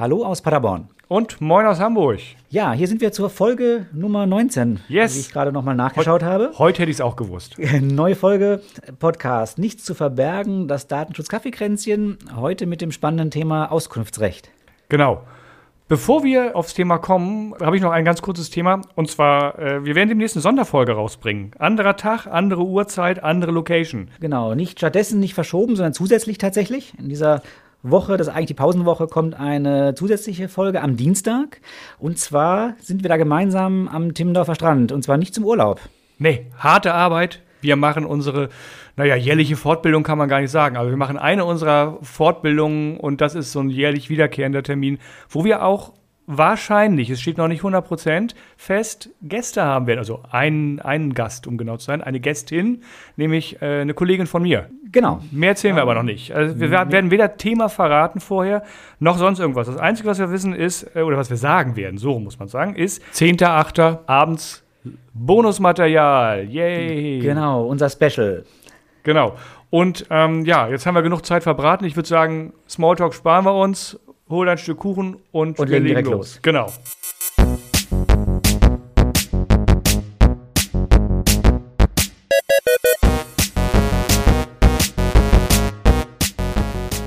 Hallo aus Paderborn. Und moin aus Hamburg. Ja, hier sind wir zur Folge Nummer 19, yes. wie ich gerade nochmal nachgeschaut Heut, habe. Heute hätte ich es auch gewusst. Neue Folge Podcast. Nichts zu verbergen, das Datenschutz-Kaffeekränzchen. Heute mit dem spannenden Thema Auskunftsrecht. Genau. Bevor wir aufs Thema kommen, habe ich noch ein ganz kurzes Thema. Und zwar, äh, wir werden demnächst eine Sonderfolge rausbringen. Anderer Tag, andere Uhrzeit, andere Location. Genau, nicht stattdessen nicht verschoben, sondern zusätzlich tatsächlich. In dieser Woche, das ist eigentlich die Pausenwoche, kommt eine zusätzliche Folge am Dienstag. Und zwar sind wir da gemeinsam am Timmendorfer Strand. Und zwar nicht zum Urlaub. Nee, harte Arbeit. Wir machen unsere, naja, jährliche Fortbildung kann man gar nicht sagen. Aber wir machen eine unserer Fortbildungen und das ist so ein jährlich wiederkehrender Termin, wo wir auch wahrscheinlich, es steht noch nicht 100% fest, Gäste haben werden. Also einen, einen Gast, um genau zu sein, eine Gästin, nämlich äh, eine Kollegin von mir. Genau. Mehr erzählen wir aber noch nicht. Also wir werden weder Thema verraten vorher, noch sonst irgendwas. Das Einzige, was wir wissen ist, äh, oder was wir sagen werden, so muss man sagen, ist 10.8. abends Bonusmaterial. Yay! Genau, unser Special. Genau. Und ähm, ja, jetzt haben wir genug Zeit verbraten. Ich würde sagen, Smalltalk sparen wir uns hol ein Stück Kuchen und, und legen direkt los. los. Genau.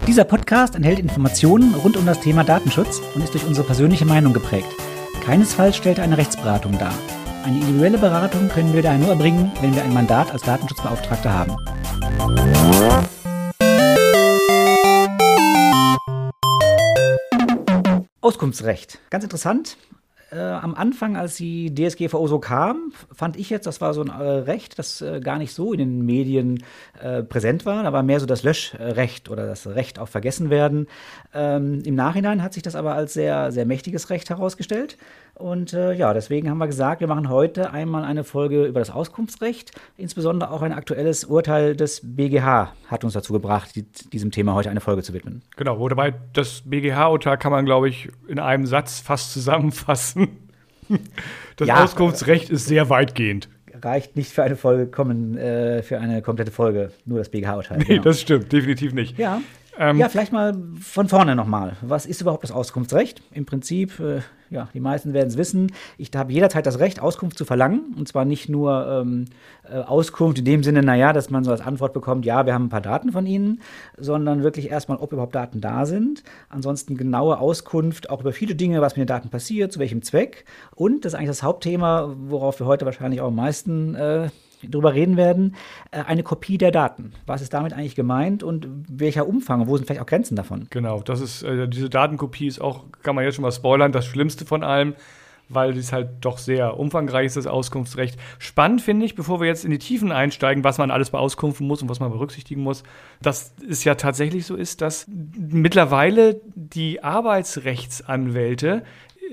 Dieser Podcast enthält Informationen rund um das Thema Datenschutz und ist durch unsere persönliche Meinung geprägt. Keinesfalls stellt er eine Rechtsberatung dar. Eine individuelle Beratung können wir daher nur erbringen, wenn wir ein Mandat als Datenschutzbeauftragter haben. Auskunftsrecht. Ganz interessant. Äh, am Anfang, als die DSGVO so kam, fand ich jetzt, das war so ein äh, Recht, das äh, gar nicht so in den Medien äh, präsent war. War mehr so das Löschrecht oder das Recht auf Vergessenwerden. Ähm, Im Nachhinein hat sich das aber als sehr, sehr mächtiges Recht herausgestellt. Und äh, ja, deswegen haben wir gesagt, wir machen heute einmal eine Folge über das Auskunftsrecht. Insbesondere auch ein aktuelles Urteil des BGH hat uns dazu gebracht, die, diesem Thema heute eine Folge zu widmen. Genau, wobei das BGH-Urteil kann man, glaube ich, in einem Satz fast zusammenfassen. Das ja, Auskunftsrecht ist sehr weitgehend reicht nicht für eine Folge kommen, äh, für eine komplette Folge, nur das BGH-Urteil. Nee, genau. das stimmt, definitiv nicht. Ja. Ähm, ja, vielleicht mal von vorne nochmal. Was ist überhaupt das Auskunftsrecht? Im Prinzip, äh, ja, die meisten werden es wissen, ich habe jederzeit das Recht, Auskunft zu verlangen. Und zwar nicht nur ähm, äh, Auskunft in dem Sinne, naja, dass man so als Antwort bekommt, ja, wir haben ein paar Daten von Ihnen, sondern wirklich erstmal, ob überhaupt Daten da sind. Ansonsten genaue Auskunft auch über viele Dinge, was mit den Daten passiert, zu welchem Zweck. Und das ist eigentlich das Hauptthema, worauf wir heute wahrscheinlich auch am meisten äh, drüber reden werden, äh, eine Kopie der Daten. Was ist damit eigentlich gemeint und welcher Umfang? Wo sind vielleicht auch Grenzen davon? Genau, das ist äh, diese Datenkopie ist auch, kann man jetzt schon mal spoilern, das Schlimmste von allem weil es halt doch sehr umfangreich ist, das Auskunftsrecht. Spannend finde ich, bevor wir jetzt in die Tiefen einsteigen, was man alles beauskunften muss und was man berücksichtigen muss, dass es ja tatsächlich so ist, dass mittlerweile die Arbeitsrechtsanwälte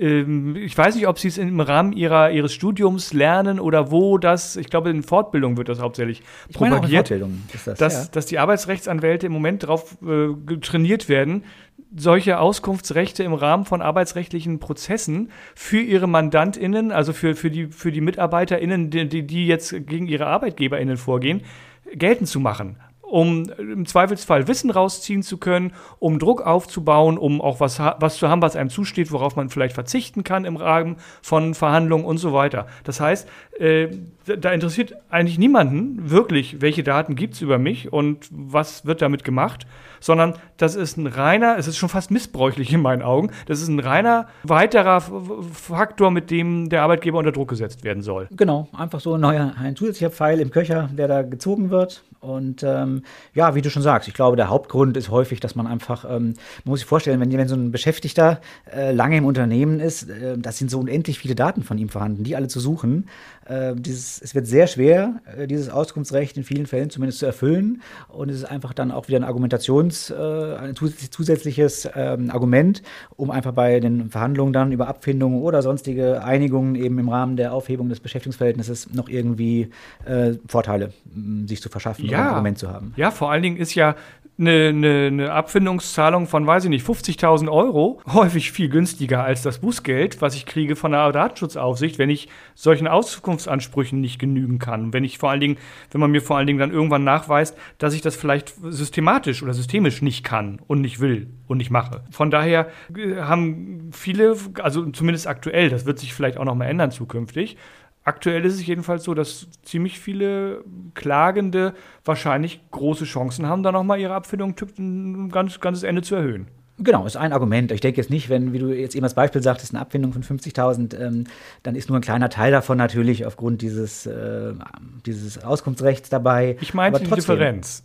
ähm, ich weiß nicht, ob sie es im Rahmen ihrer, ihres Studiums lernen oder wo das, ich glaube, in Fortbildung wird das hauptsächlich ich propagiert, das, dass, ja. dass die Arbeitsrechtsanwälte im Moment darauf äh, trainiert werden, solche Auskunftsrechte im Rahmen von arbeitsrechtlichen Prozessen für ihre MandantInnen, also für, für, die, für die MitarbeiterInnen, die, die jetzt gegen ihre ArbeitgeberInnen vorgehen, geltend zu machen um im Zweifelsfall Wissen rausziehen zu können, um Druck aufzubauen, um auch was, was zu haben, was einem zusteht, worauf man vielleicht verzichten kann im Rahmen von Verhandlungen und so weiter. Das heißt, äh, da interessiert eigentlich niemanden wirklich, welche Daten gibt es über mich und was wird damit gemacht, sondern das ist ein reiner, es ist schon fast missbräuchlich in meinen Augen, das ist ein reiner weiterer Faktor, mit dem der Arbeitgeber unter Druck gesetzt werden soll. Genau, einfach so ein neuer, ein zusätzlicher Pfeil im Köcher, der da gezogen wird. Und ähm, ja, wie du schon sagst, ich glaube, der Hauptgrund ist häufig, dass man einfach, ähm, man muss sich vorstellen, wenn, wenn so ein Beschäftigter äh, lange im Unternehmen ist, äh, das sind so unendlich viele Daten von ihm vorhanden, die alle zu suchen. Äh, dieses, es wird sehr schwer, äh, dieses Auskunftsrecht in vielen Fällen zumindest zu erfüllen. Und es ist einfach dann auch wieder ein Argumentations-, äh, ein zusätzliches ähm, Argument, um einfach bei den Verhandlungen dann über Abfindungen oder sonstige Einigungen eben im Rahmen der Aufhebung des Beschäftigungsverhältnisses noch irgendwie äh, Vorteile sich zu verschaffen ja. Argument zu haben. Ja, vor allen Dingen ist ja eine, eine, eine Abfindungszahlung von, weiß ich nicht, 50.000 Euro häufig viel günstiger als das Bußgeld, was ich kriege von der Datenschutzaufsicht, wenn ich solchen Auskunftsansprüchen nicht genügen kann. Wenn ich vor allen Dingen, wenn man mir vor allen Dingen dann irgendwann nachweist, dass ich das vielleicht systematisch oder systemisch nicht kann und nicht will und nicht mache. Von daher äh, haben viele, also zumindest aktuell, das wird sich vielleicht auch noch mal ändern zukünftig, Aktuell ist es jedenfalls so, dass ziemlich viele Klagende wahrscheinlich große Chancen haben, da nochmal ihre Abfindung ein ganz, ganzes Ende zu erhöhen. Genau, ist ein Argument. Ich denke jetzt nicht, wenn, wie du jetzt eben als Beispiel sagtest, eine Abfindung von 50.000, ähm, dann ist nur ein kleiner Teil davon natürlich aufgrund dieses, äh, dieses Auskunftsrechts dabei. Ich meinte die Differenz.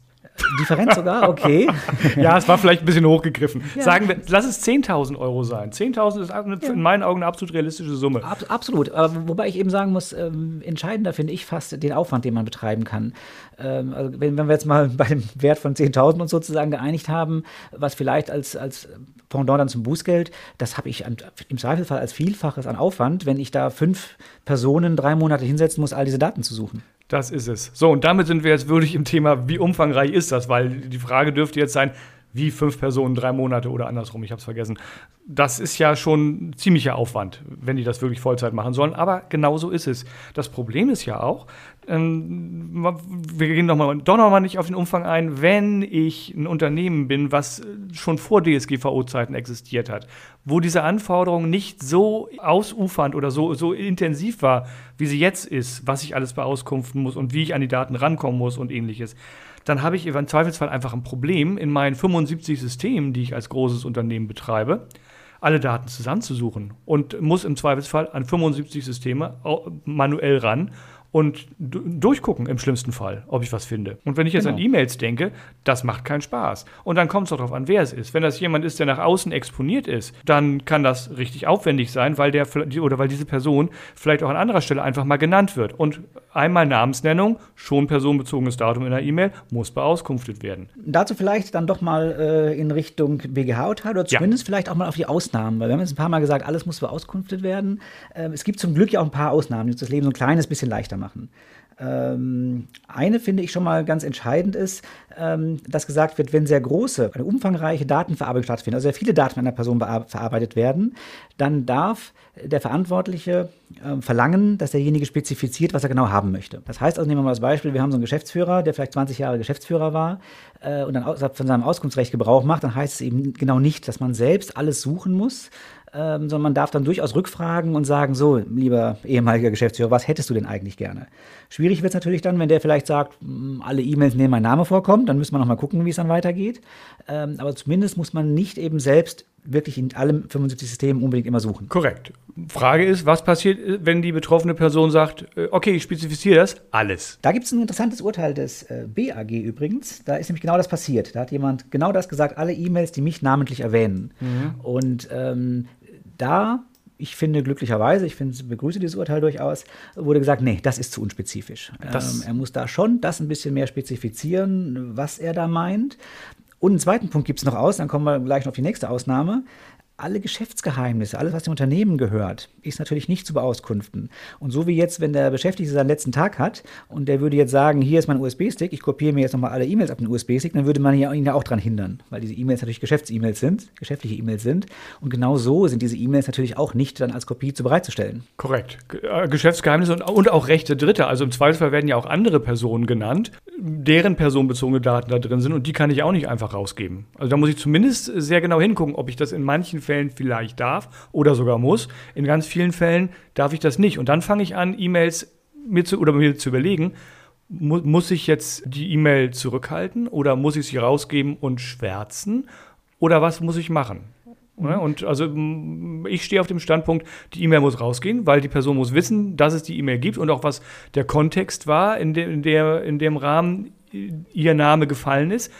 Differenz sogar? Okay. ja, es war vielleicht ein bisschen hochgegriffen. Ja. Sagen wir, lass es 10.000 Euro sein. 10.000 ist eine, ja. in meinen Augen eine absolut realistische Summe. Ab, absolut. Aber wobei ich eben sagen muss, ähm, entscheidender finde ich fast den Aufwand, den man betreiben kann. Ähm, also wenn, wenn, wir jetzt mal bei dem Wert von 10.000 uns sozusagen geeinigt haben, was vielleicht als, als Pendant dann zum Bußgeld, das habe ich an, im Zweifelfall als Vielfaches an Aufwand, wenn ich da fünf Personen drei Monate hinsetzen muss, all diese Daten zu suchen. Das ist es. So, und damit sind wir jetzt wirklich im Thema, wie umfangreich ist das? Weil die Frage dürfte jetzt sein, wie fünf Personen drei Monate oder andersrum, ich habe es vergessen. Das ist ja schon ziemlicher Aufwand, wenn die das wirklich Vollzeit machen sollen. Aber genau so ist es. Das Problem ist ja auch, wir gehen noch mal, doch noch mal nicht auf den Umfang ein, wenn ich ein Unternehmen bin, was schon vor DSGVO-Zeiten existiert hat, wo diese Anforderung nicht so ausufernd oder so, so intensiv war, wie sie jetzt ist, was ich alles beauskunften muss und wie ich an die Daten rankommen muss und ähnliches dann habe ich im Zweifelsfall einfach ein Problem in meinen 75 Systemen, die ich als großes Unternehmen betreibe, alle Daten zusammenzusuchen und muss im Zweifelsfall an 75 Systeme manuell ran und durchgucken im schlimmsten Fall, ob ich was finde. Und wenn ich jetzt genau. an E-Mails denke, das macht keinen Spaß. Und dann kommt es darauf an, wer es ist. Wenn das jemand ist, der nach außen exponiert ist, dann kann das richtig aufwendig sein, weil der oder weil diese Person vielleicht auch an anderer Stelle einfach mal genannt wird. Und einmal Namensnennung, schon personenbezogenes Datum in der E-Mail, muss beauskunftet werden. Dazu vielleicht dann doch mal äh, in Richtung BGH-Urteil oder zumindest ja. vielleicht auch mal auf die Ausnahmen, weil wir haben jetzt ein paar Mal gesagt, alles muss beauskunftet werden. Äh, es gibt zum Glück ja auch ein paar Ausnahmen, die das Leben so ein kleines bisschen leichter machen machen. Ähm, eine finde ich schon mal ganz entscheidend ist, ähm, dass gesagt wird, wenn sehr große, eine umfangreiche Datenverarbeitung stattfindet, also sehr viele Daten einer Person verarbeitet werden, dann darf der Verantwortliche äh, verlangen, dass derjenige spezifiziert, was er genau haben möchte. Das heißt also, nehmen wir mal das Beispiel, wir haben so einen Geschäftsführer, der vielleicht 20 Jahre Geschäftsführer war äh, und dann von seinem Auskunftsrecht Gebrauch macht, dann heißt es eben genau nicht, dass man selbst alles suchen muss, ähm, sondern man darf dann durchaus rückfragen und sagen, so, lieber ehemaliger Geschäftsführer, was hättest du denn eigentlich gerne? Schwierig wird es natürlich dann, wenn der vielleicht sagt, hm, alle E-Mails, in denen mein Name vorkommt, dann müssen wir noch mal gucken, wie es dann weitergeht. Ähm, aber zumindest muss man nicht eben selbst wirklich in allen 75 Systemen unbedingt immer suchen. Korrekt. Frage ist, was passiert, wenn die betroffene Person sagt, äh, okay, ich spezifiziere das, alles. Da gibt es ein interessantes Urteil des äh, BAG übrigens. Da ist nämlich genau das passiert. Da hat jemand genau das gesagt, alle E-Mails, die mich namentlich erwähnen. Mhm. Und ähm, da ich finde glücklicherweise, ich finde, begrüße dieses Urteil durchaus, wurde gesagt, nee, das ist zu unspezifisch. Ähm, er muss da schon das ein bisschen mehr spezifizieren, was er da meint. Und einen zweiten Punkt gibt es noch aus, dann kommen wir gleich noch auf die nächste Ausnahme alle Geschäftsgeheimnisse, alles, was dem Unternehmen gehört, ist natürlich nicht zu beauskunften. Und so wie jetzt, wenn der Beschäftigte seinen letzten Tag hat und der würde jetzt sagen, hier ist mein USB-Stick, ich kopiere mir jetzt nochmal alle E-Mails ab den USB-Stick, dann würde man ihn ja auch daran hindern, weil diese E-Mails natürlich Geschäfts-E-Mails sind, geschäftliche E-Mails sind. Und genau so sind diese E-Mails natürlich auch nicht dann als Kopie zu bereitzustellen. Korrekt. Äh, Geschäftsgeheimnisse und, und auch Rechte Dritter. Also im Zweifelsfall werden ja auch andere Personen genannt, deren personenbezogene Daten da drin sind und die kann ich auch nicht einfach rausgeben. Also da muss ich zumindest sehr genau hingucken, ob ich das in manchen Fällen vielleicht darf oder sogar muss. In ganz vielen Fällen darf ich das nicht. Und dann fange ich an, E-Mails mir zu oder mir zu überlegen, mu muss ich jetzt die E-Mail zurückhalten oder muss ich sie rausgeben und schwärzen oder was muss ich machen? Mhm. Und also ich stehe auf dem Standpunkt, die E-Mail muss rausgehen, weil die Person muss wissen, dass es die E-Mail gibt und auch was der Kontext war, in, de, in, der, in dem Rahmen ihr Name gefallen ist.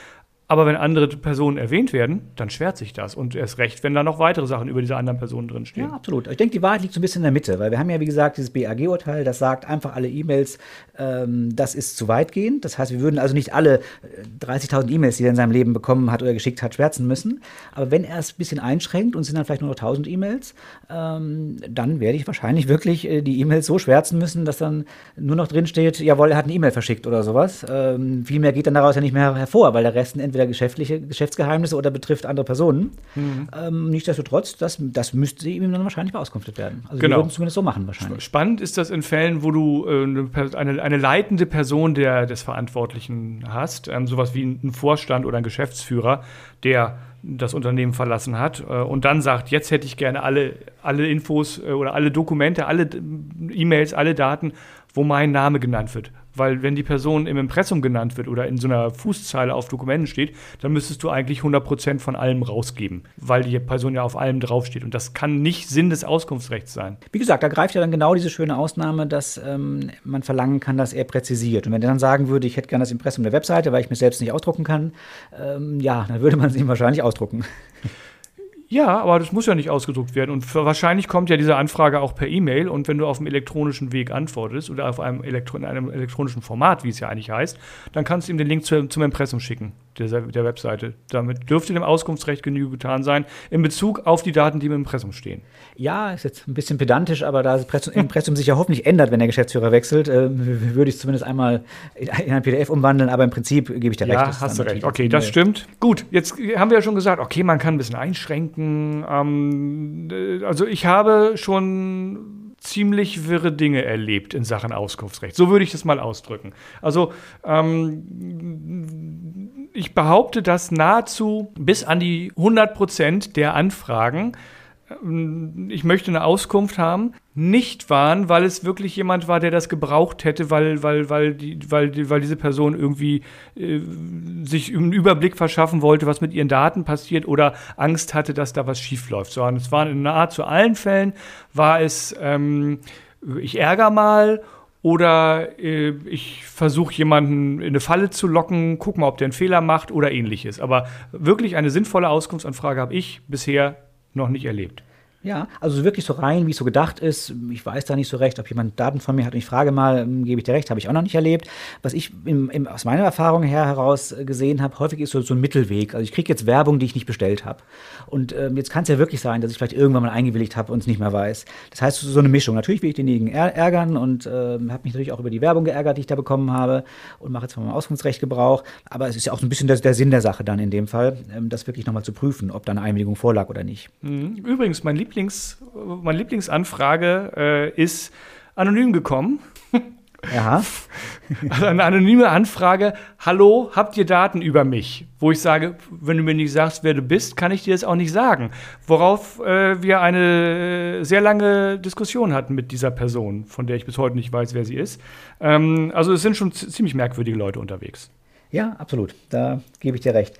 Aber wenn andere Personen erwähnt werden, dann schwert sich das. Und erst recht, wenn da noch weitere Sachen über diese anderen Personen drinstehen. Ja, absolut. Ich denke, die Wahrheit liegt so ein bisschen in der Mitte, weil wir haben ja, wie gesagt, dieses BAG-Urteil, das sagt einfach alle E-Mails, ähm, das ist zu weitgehend. Das heißt, wir würden also nicht alle 30.000 äh, E-Mails, die er in seinem Leben bekommen hat oder geschickt hat, schwärzen müssen. Aber wenn er es ein bisschen einschränkt und sind dann vielleicht nur noch 1.000 E-Mails, ähm, dann werde ich wahrscheinlich wirklich äh, die E-Mails so schwärzen müssen, dass dann nur noch drinsteht, jawohl, er hat eine E-Mail verschickt oder sowas. Ähm, viel mehr geht dann daraus ja nicht mehr hervor, weil der Rest entweder entweder geschäftliche Geschäftsgeheimnisse oder betrifft andere Personen. Mhm. Ähm, nichtsdestotrotz, das, das müsste ihm dann wahrscheinlich beauskunftet werden. Also genau. wir würden es zumindest so machen wahrscheinlich. Spannend ist das in Fällen, wo du äh, eine, eine leitende Person der, des Verantwortlichen hast, ähm, sowas wie ein Vorstand oder ein Geschäftsführer, der das Unternehmen verlassen hat äh, und dann sagt, jetzt hätte ich gerne alle, alle Infos äh, oder alle Dokumente, alle E-Mails, alle Daten, wo mein Name genannt wird. Weil wenn die Person im Impressum genannt wird oder in so einer Fußzeile auf Dokumenten steht, dann müsstest du eigentlich 100% von allem rausgeben, weil die Person ja auf allem draufsteht. Und das kann nicht Sinn des Auskunftsrechts sein. Wie gesagt, da greift ja dann genau diese schöne Ausnahme, dass ähm, man verlangen kann, dass er präzisiert. Und wenn er dann sagen würde, ich hätte gerne das Impressum der Webseite, weil ich mir selbst nicht ausdrucken kann, ähm, ja, dann würde man es ihm wahrscheinlich ausdrucken. Ja, aber das muss ja nicht ausgedruckt werden. Und wahrscheinlich kommt ja diese Anfrage auch per E-Mail. Und wenn du auf dem elektronischen Weg antwortest oder auf einem, Elektro in einem elektronischen Format, wie es ja eigentlich heißt, dann kannst du ihm den Link zu, zum Impressum schicken der, der Webseite. Damit dürfte dem Auskunftsrecht Genüge getan sein in Bezug auf die Daten, die im Impressum stehen. Ja, ist jetzt ein bisschen pedantisch, aber da das Impressum sich ja hoffentlich ändert, wenn der Geschäftsführer wechselt, äh, würde ich es zumindest einmal in ein PDF umwandeln. Aber im Prinzip gebe ich dir recht. Ja, hast du recht. Okay, das stimmt. Gut, jetzt haben wir ja schon gesagt, okay, man kann ein bisschen einschränken. Ähm, äh, also ich habe schon ziemlich wirre Dinge erlebt in Sachen Auskunftsrecht. So würde ich das mal ausdrücken. Also ähm, ich behaupte, dass nahezu bis an die 100 Prozent der Anfragen ähm, ich möchte eine Auskunft haben, nicht waren, weil es wirklich jemand war, der das gebraucht hätte, weil, weil, weil, die, weil, weil diese Person irgendwie äh, sich einen Überblick verschaffen wollte, was mit ihren Daten passiert oder Angst hatte, dass da was schiefläuft. Sondern es waren in nahezu allen Fällen, war es, ähm, ich ärgere mal oder äh, ich versuche jemanden in eine Falle zu locken, guck mal, ob der einen Fehler macht oder ähnliches. Aber wirklich eine sinnvolle Auskunftsanfrage habe ich bisher noch nicht erlebt. Ja, also wirklich so rein, wie es so gedacht ist. Ich weiß da nicht so recht, ob jemand Daten von mir hat und ich frage mal, ähm, gebe ich dir recht, habe ich auch noch nicht erlebt. Was ich im, im, aus meiner Erfahrung her heraus gesehen habe, häufig ist so, so ein Mittelweg. Also ich kriege jetzt Werbung, die ich nicht bestellt habe. Und ähm, jetzt kann es ja wirklich sein, dass ich vielleicht irgendwann mal eingewilligt habe und es nicht mehr weiß. Das heißt, so eine Mischung. Natürlich will ich denjenigen ärgern und äh, habe mich natürlich auch über die Werbung geärgert, die ich da bekommen habe und mache jetzt von meinem Auskunftsrecht Gebrauch. Aber es ist ja auch so ein bisschen der, der Sinn der Sache dann in dem Fall, ähm, das wirklich nochmal zu prüfen, ob da eine Einwilligung vorlag oder nicht. Mhm. Übrigens, mein Lieblings Lieblings, meine Lieblingsanfrage äh, ist anonym gekommen. Ja. Also eine anonyme Anfrage: Hallo, habt ihr Daten über mich? Wo ich sage, wenn du mir nicht sagst, wer du bist, kann ich dir das auch nicht sagen. Worauf äh, wir eine sehr lange Diskussion hatten mit dieser Person, von der ich bis heute nicht weiß, wer sie ist. Ähm, also es sind schon ziemlich merkwürdige Leute unterwegs. Ja, absolut. Da gebe ich dir recht.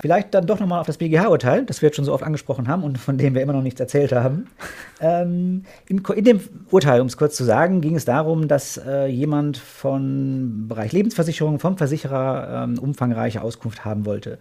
Vielleicht dann doch nochmal auf das BGH-Urteil, das wir jetzt schon so oft angesprochen haben und von dem wir immer noch nichts erzählt haben. Ähm, in, in, dem Urteil, um es kurz zu sagen, ging es darum, dass äh, jemand von Bereich Lebensversicherung vom Versicherer ähm, umfangreiche Auskunft haben wollte.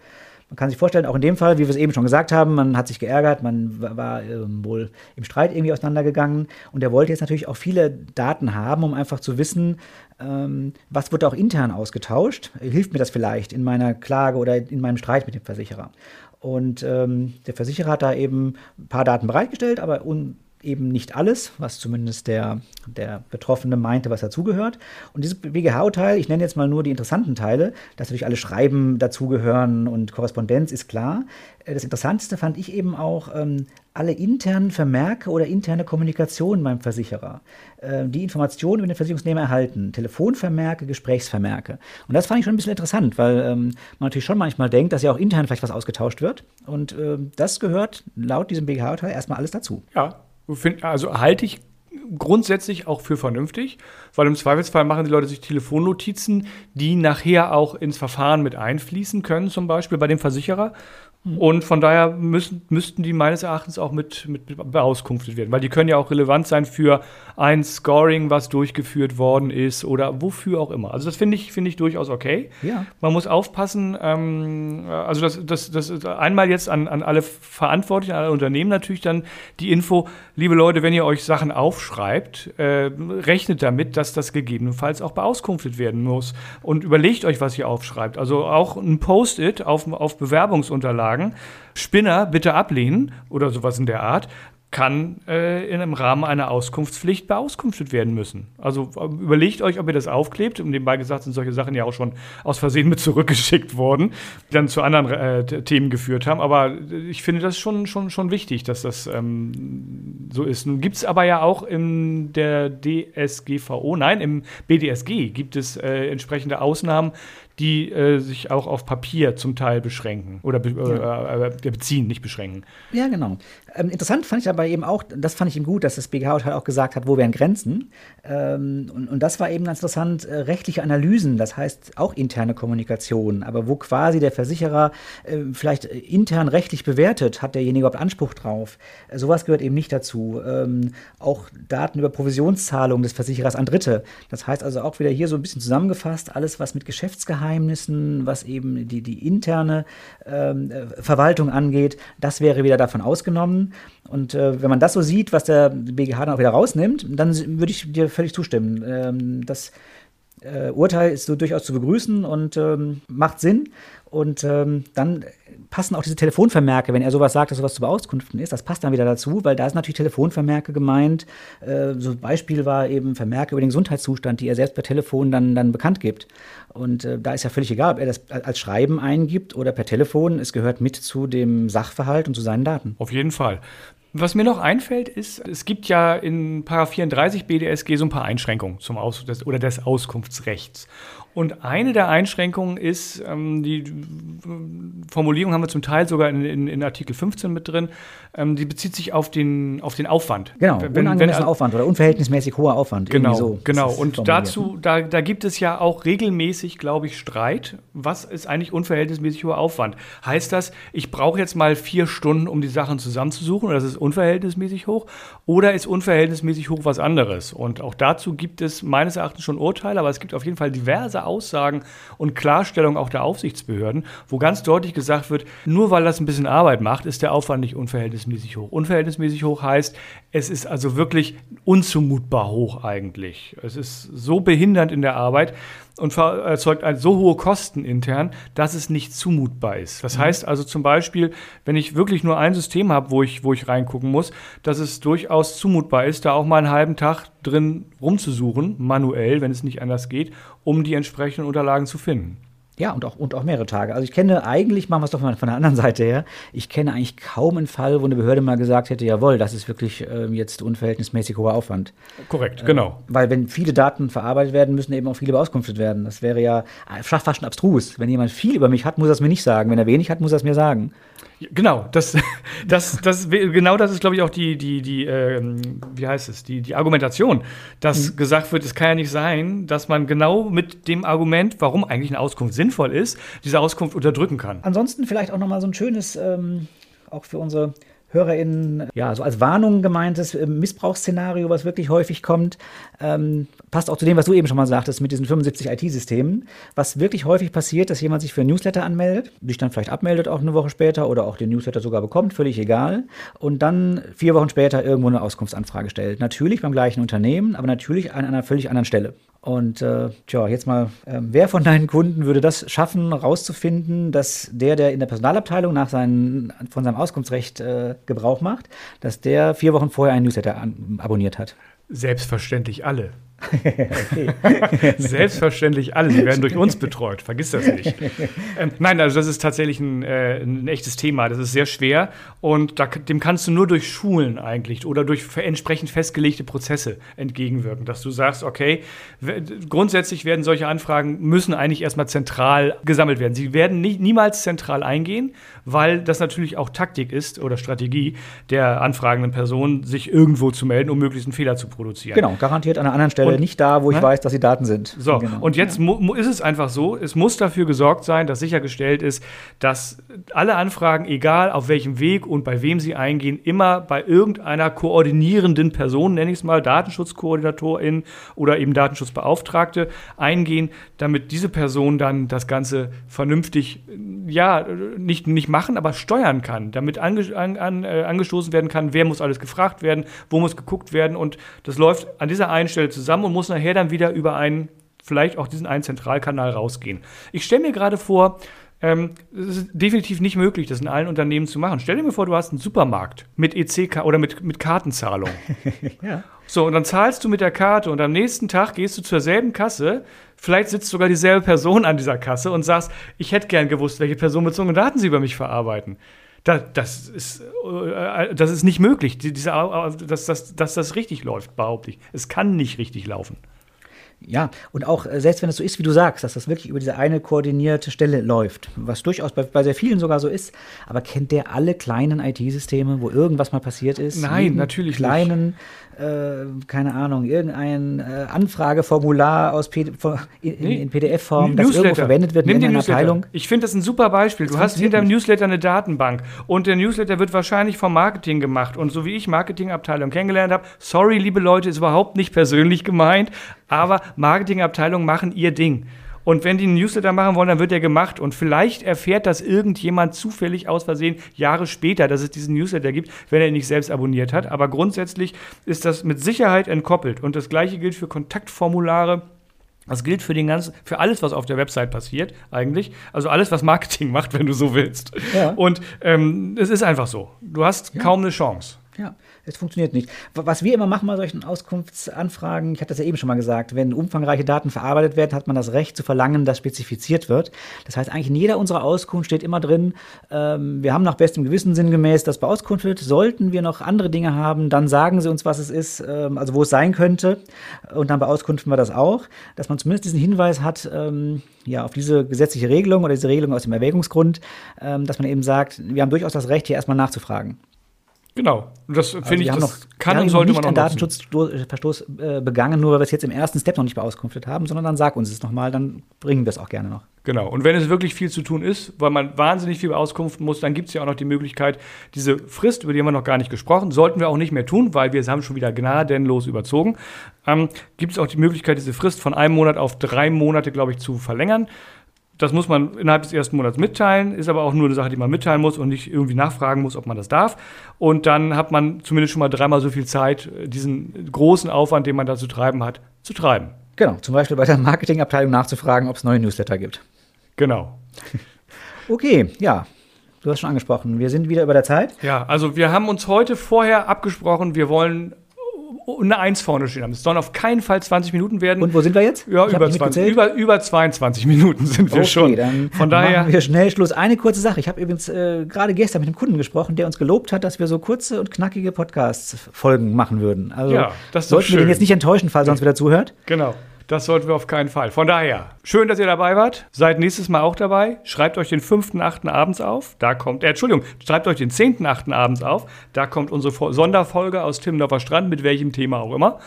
Man kann sich vorstellen, auch in dem Fall, wie wir es eben schon gesagt haben, man hat sich geärgert, man war ähm, wohl im Streit irgendwie auseinandergegangen und er wollte jetzt natürlich auch viele Daten haben, um einfach zu wissen, ähm, was wird auch intern ausgetauscht? Hilft mir das vielleicht in meiner Klage oder in meinem Streit mit dem Versicherer? Und ähm, der Versicherer hat da eben ein paar Daten bereitgestellt, aber un eben nicht alles, was zumindest der, der Betroffene meinte, was dazugehört. Und dieses BGH-Urteil, ich nenne jetzt mal nur die interessanten Teile, dass natürlich alle Schreiben dazugehören und Korrespondenz ist klar. Äh, das Interessanteste fand ich eben auch ähm, alle internen Vermerke oder interne Kommunikation beim Versicherer. Äh, die Informationen über den Versicherungsnehmer erhalten. Telefonvermerke, Gesprächsvermerke. Und das fand ich schon ein bisschen interessant, weil ähm, man natürlich schon manchmal denkt, dass ja auch intern vielleicht was ausgetauscht wird. Und äh, das gehört laut diesem BGH-Urteil erstmal alles dazu. Ja, also halte ich grundsätzlich auch für vernünftig, weil im Zweifelsfall machen die Leute sich Telefonnotizen, die nachher auch ins Verfahren mit einfließen können, zum Beispiel bei dem Versicherer. Und von daher müssen, müssten die meines Erachtens auch mit, mit beauskunftet werden, weil die können ja auch relevant sein für ein Scoring, was durchgeführt worden ist oder wofür auch immer. Also das finde ich, finde ich durchaus okay. Ja. Man muss aufpassen, ähm, also das, das, das einmal jetzt an, an alle Verantwortlichen, an alle Unternehmen natürlich dann die Info, liebe Leute, wenn ihr euch Sachen aufschreibt, äh, rechnet damit, dass das gegebenenfalls auch beauskunftet werden muss und überlegt euch, was ihr aufschreibt. Also auch ein Post-it auf, auf Bewerbungsunterlagen sagen, Spinner bitte ablehnen oder sowas in der Art, kann äh, in einem Rahmen einer Auskunftspflicht beauskunftet werden müssen. Also äh, überlegt euch, ob ihr das aufklebt. Und nebenbei gesagt sind solche Sachen ja auch schon aus Versehen mit zurückgeschickt worden, die dann zu anderen äh, Themen geführt haben. Aber ich finde das schon, schon, schon wichtig, dass das ähm, so ist. Nun gibt es aber ja auch in der DSGVO, nein, im BDSG gibt es äh, entsprechende Ausnahmen, die äh, sich auch auf Papier zum Teil beschränken oder be ja. äh, äh, beziehen, nicht beschränken. Ja, genau. Ähm, interessant fand ich dabei eben auch, das fand ich ihm gut, dass das BGH halt auch gesagt hat, wo wären Grenzen. Ähm, und, und das war eben ganz interessant, äh, rechtliche Analysen, das heißt auch interne Kommunikation, aber wo quasi der Versicherer äh, vielleicht intern rechtlich bewertet, hat derjenige überhaupt Anspruch drauf. Äh, sowas gehört eben nicht dazu. Ähm, auch Daten über Provisionszahlungen des Versicherers an Dritte. Das heißt also auch wieder hier so ein bisschen zusammengefasst, alles was mit Geschäftsgeheimnissen Geheimnissen, was eben die, die interne ähm, äh, Verwaltung angeht, das wäre wieder davon ausgenommen. Und äh, wenn man das so sieht, was der BGH dann auch wieder rausnimmt, dann würde ich dir völlig zustimmen. Ähm, das äh, Urteil ist so durchaus zu begrüßen und ähm, macht Sinn. Und ähm, dann passen auch diese Telefonvermerke, wenn er sowas sagt, dass sowas zu Beauskünften ist, das passt dann wieder dazu, weil da ist natürlich Telefonvermerke gemeint. Äh, so ein Beispiel war eben Vermerke über den Gesundheitszustand, die er selbst per Telefon dann, dann bekannt gibt. Und äh, da ist ja völlig egal, ob er das als Schreiben eingibt oder per Telefon. Es gehört mit zu dem Sachverhalt und zu seinen Daten. Auf jeden Fall. Was mir noch einfällt, ist, es gibt ja in 34 BDSG so ein paar Einschränkungen zum Aus oder des Auskunftsrechts. Und eine der Einschränkungen ist, ähm, die Formulierung haben wir zum Teil sogar in, in, in Artikel 15 mit drin, ähm, die bezieht sich auf den, auf den Aufwand. Genau, wenn, unangemessener wenn, Aufwand oder unverhältnismäßig hoher Aufwand. Genau, so genau. Und dazu, da, da gibt es ja auch regelmäßig, glaube ich, Streit. Was ist eigentlich unverhältnismäßig hoher Aufwand? Heißt das, ich brauche jetzt mal vier Stunden, um die Sachen zusammenzusuchen und das ist unverhältnismäßig hoch? Oder ist unverhältnismäßig hoch was anderes? Und auch dazu gibt es meines Erachtens schon Urteile, aber es gibt auf jeden Fall diverse Aussagen und Klarstellungen auch der Aufsichtsbehörden, wo ganz deutlich gesagt wird, nur weil das ein bisschen Arbeit macht, ist der Aufwand nicht unverhältnismäßig hoch. Unverhältnismäßig hoch heißt, es ist also wirklich unzumutbar hoch eigentlich. Es ist so behindernd in der Arbeit, und erzeugt also so hohe Kosten intern, dass es nicht zumutbar ist. Das mhm. heißt also zum Beispiel, wenn ich wirklich nur ein System habe, wo ich, wo ich reingucken muss, dass es durchaus zumutbar ist, da auch mal einen halben Tag drin rumzusuchen, manuell, wenn es nicht anders geht, um die entsprechenden Unterlagen zu finden. Ja, und auch, und auch mehrere Tage. Also ich kenne eigentlich, machen wir es doch mal von der anderen Seite her, ich kenne eigentlich kaum einen Fall, wo eine Behörde mal gesagt hätte, jawohl, das ist wirklich äh, jetzt unverhältnismäßig hoher Aufwand. Korrekt, äh, genau. Weil wenn viele Daten verarbeitet werden, müssen eben auch viele beauskunftet werden. Das wäre ja fast schon abstrus. Wenn jemand viel über mich hat, muss er es mir nicht sagen. Wenn er wenig hat, muss er es mir sagen. Genau, das, das, das, genau das ist, glaube ich, auch die, die, die äh, wie heißt es, die, die Argumentation, dass mhm. gesagt wird, es kann ja nicht sein, dass man genau mit dem Argument, warum eigentlich eine Auskunft sinnvoll ist, diese Auskunft unterdrücken kann. Ansonsten vielleicht auch nochmal so ein schönes, ähm, auch für unsere HörerInnen, ja, so als Warnung gemeintes äh, Missbrauchsszenario, was wirklich häufig kommt. Ähm, passt auch zu dem, was du eben schon mal sagtest, mit diesen 75 IT-Systemen. Was wirklich häufig passiert, dass jemand sich für ein Newsletter anmeldet, sich dann vielleicht abmeldet auch eine Woche später oder auch den Newsletter sogar bekommt, völlig egal. Und dann vier Wochen später irgendwo eine Auskunftsanfrage stellt. Natürlich beim gleichen Unternehmen, aber natürlich an einer völlig anderen Stelle. Und äh, tja, jetzt mal, äh, wer von deinen Kunden würde das schaffen, rauszufinden, dass der, der in der Personalabteilung nach seinen, von seinem Auskunftsrecht äh, Gebrauch macht, dass der vier Wochen vorher einen Newsletter abonniert hat? Selbstverständlich alle. Selbstverständlich alle. Sie werden durch uns betreut. Vergiss das nicht. Ähm, nein, also das ist tatsächlich ein, äh, ein, echtes Thema. Das ist sehr schwer und da, dem kannst du nur durch Schulen eigentlich oder durch entsprechend festgelegte Prozesse entgegenwirken, dass du sagst, okay, grundsätzlich werden solche Anfragen müssen eigentlich erstmal zentral gesammelt werden. Sie werden nie, niemals zentral eingehen, weil das natürlich auch Taktik ist oder Strategie der anfragenden Person, sich irgendwo zu melden, um möglichst einen Fehler zu produzieren. Genau, garantiert an einer anderen Stelle und, nicht da, wo ich ne? weiß, dass die Daten sind. So, genau. und jetzt ja. ist es einfach so, es muss dafür gesorgt sein, dass sichergestellt ist, dass alle Anfragen, egal auf welchem Weg und bei wem sie eingehen, immer bei irgendeiner koordinierenden Person, nenne ich es mal, Datenschutzkoordinatorin oder eben Datenschutzbeauftragte, eingehen, damit diese Person dann das Ganze vernünftig, ja, nicht, nicht machen, aber steuern kann, damit ange, an, an, äh, angestoßen werden kann, wer muss alles gefragt werden, wo muss geguckt werden und das läuft an dieser einen Stelle zusammen zusammen und muss nachher dann wieder über einen, vielleicht auch diesen einen Zentralkanal rausgehen. Ich stelle mir gerade vor, Ähm, es ist definitiv nicht möglich, das in allen Unternehmen zu machen. Stell dir mal vor, du hast einen Supermarkt mit EC oder mit, mit Kartenzahlung. ja. So, und dann zahlst du mit der Karte und am nächsten Tag gehst du zur selben Kasse. Vielleicht sitzt sogar dieselbe Person an dieser Kasse und sagst, ich hätte gern gewusst, welche personenbezogenen Daten sie über mich verarbeiten. Das, das, ist, äh, das ist nicht möglich, diese, dass, dass, dass das richtig läuft, behaupte ich. Es kann nicht richtig laufen. Ja, und auch äh, selbst wenn es so ist, wie du sagst, dass das wirklich über diese eine koordinierte Stelle läuft, was durchaus bei, bei sehr vielen sogar so ist, aber kennt der alle kleinen IT-Systeme, wo irgendwas mal passiert ist? Nein, natürlich kleinen, nicht äh, keine Ahnung, irgendein äh, Anfrageformular aus P in, nee. in PDF-Form, das irgendwo verwendet wird Nimm in einer Abteilung. Ich finde das ein super Beispiel. Das du hast hinter dem Newsletter eine Datenbank und der Newsletter wird wahrscheinlich vom Marketing gemacht. Und so wie ich Marketingabteilung kennengelernt habe, sorry, liebe Leute, ist überhaupt nicht persönlich gemeint, aber Marketingabteilungen machen ihr Ding. Und wenn die einen Newsletter machen wollen, dann wird der gemacht. Und vielleicht erfährt das irgendjemand zufällig aus Versehen Jahre später, dass es diesen Newsletter gibt, wenn er ihn nicht selbst abonniert hat. Aber grundsätzlich ist das mit Sicherheit entkoppelt. Und das gleiche gilt für Kontaktformulare. Das gilt für den ganzen, für alles, was auf der Website passiert, eigentlich. Also alles, was Marketing macht, wenn du so willst. Ja. Und ähm, es ist einfach so. Du hast ja. kaum eine Chance. Ja, es funktioniert nicht. Was wir immer machen bei solchen Auskunftsanfragen, ich hatte das ja eben schon mal gesagt, wenn umfangreiche Daten verarbeitet werden, hat man das Recht zu verlangen, dass spezifiziert wird. Das heißt, eigentlich in jeder unserer Auskunft steht immer drin, ähm, wir haben nach bestem Gewissen sinngemäß das beauskunftet. Sollten wir noch andere Dinge haben, dann sagen Sie uns, was es ist, ähm, also wo es sein könnte. Und dann beauskunften wir das auch, dass man zumindest diesen Hinweis hat, ähm, ja, auf diese gesetzliche Regelung oder diese Regelung aus dem Erwägungsgrund, ähm, dass man eben sagt, wir haben durchaus das Recht, hier erstmal nachzufragen. Genau. Und das also finde ich, das noch, kann und sollte man auch einen Datenschutzverstoß äh, begangen, nur weil wir es jetzt im ersten Step noch nicht beauskunftet haben, sondern dann sag uns es nochmal, dann bringen wir es auch gerne noch. Genau. Und wenn es wirklich viel zu tun ist, weil man wahnsinnig viel beauskunften muss, dann gibt es ja auch noch die Möglichkeit, diese Frist, über die haben wir noch gar nicht gesprochen, sollten wir auch nicht mehr tun, weil wir es haben schon wieder gnadenlos überzogen, ähm, gibt es auch die Möglichkeit, diese Frist von einem Monat auf drei Monate, glaube ich, zu verlängern. Das muss man innerhalb des ersten Monats mitteilen, ist aber auch nur eine Sache, die man mitteilen muss und nicht irgendwie nachfragen muss, ob man das darf. Und dann hat man zumindest schon mal dreimal so viel Zeit, diesen großen Aufwand, den man da zu treiben hat, zu treiben. Genau, zum Beispiel bei der Marketingabteilung nachzufragen, ob es neue Newsletter gibt. Genau. okay, ja. Du hast schon angesprochen, wir sind wieder über der Zeit. Ja, also wir haben uns heute vorher abgesprochen, wir wollen eine Eins vorne stehen haben. Es sollen auf keinen Fall 20 Minuten werden. Und wo sind wir jetzt? Ja, über, 20, über, über 22 Minuten sind wir okay, schon. Dann Von daher. Machen wir schnell Schluss. Eine kurze Sache. Ich habe übrigens äh, gerade gestern mit einem Kunden gesprochen, der uns gelobt hat, dass wir so kurze und knackige Podcast-Folgen machen würden. Also ja, das ist sollten wir den jetzt nicht enttäuschen, falls er uns wieder zuhört. Genau. Das sollten wir auf keinen Fall. Von daher, schön, dass ihr dabei wart. Seid nächstes Mal auch dabei. Schreibt euch den 5.8. abends auf. Da kommt, äh, Entschuldigung, schreibt euch den 10.8. abends auf. Da kommt unsere Sonderfolge aus Timmendorfer Strand, mit welchem Thema auch immer.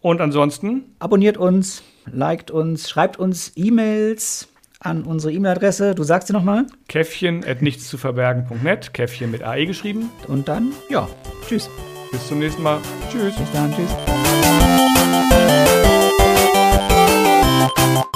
Und ansonsten. Abonniert uns, liked uns, schreibt uns E-Mails an unsere E-Mail-Adresse. Du sagst sie nochmal. Käffchen at nichtszuverbergen.net. Käffchen mit AE geschrieben. Und dann, ja, tschüss. Bis zum nächsten Mal. Tschüss. Bis dann, tschüss. Thank you.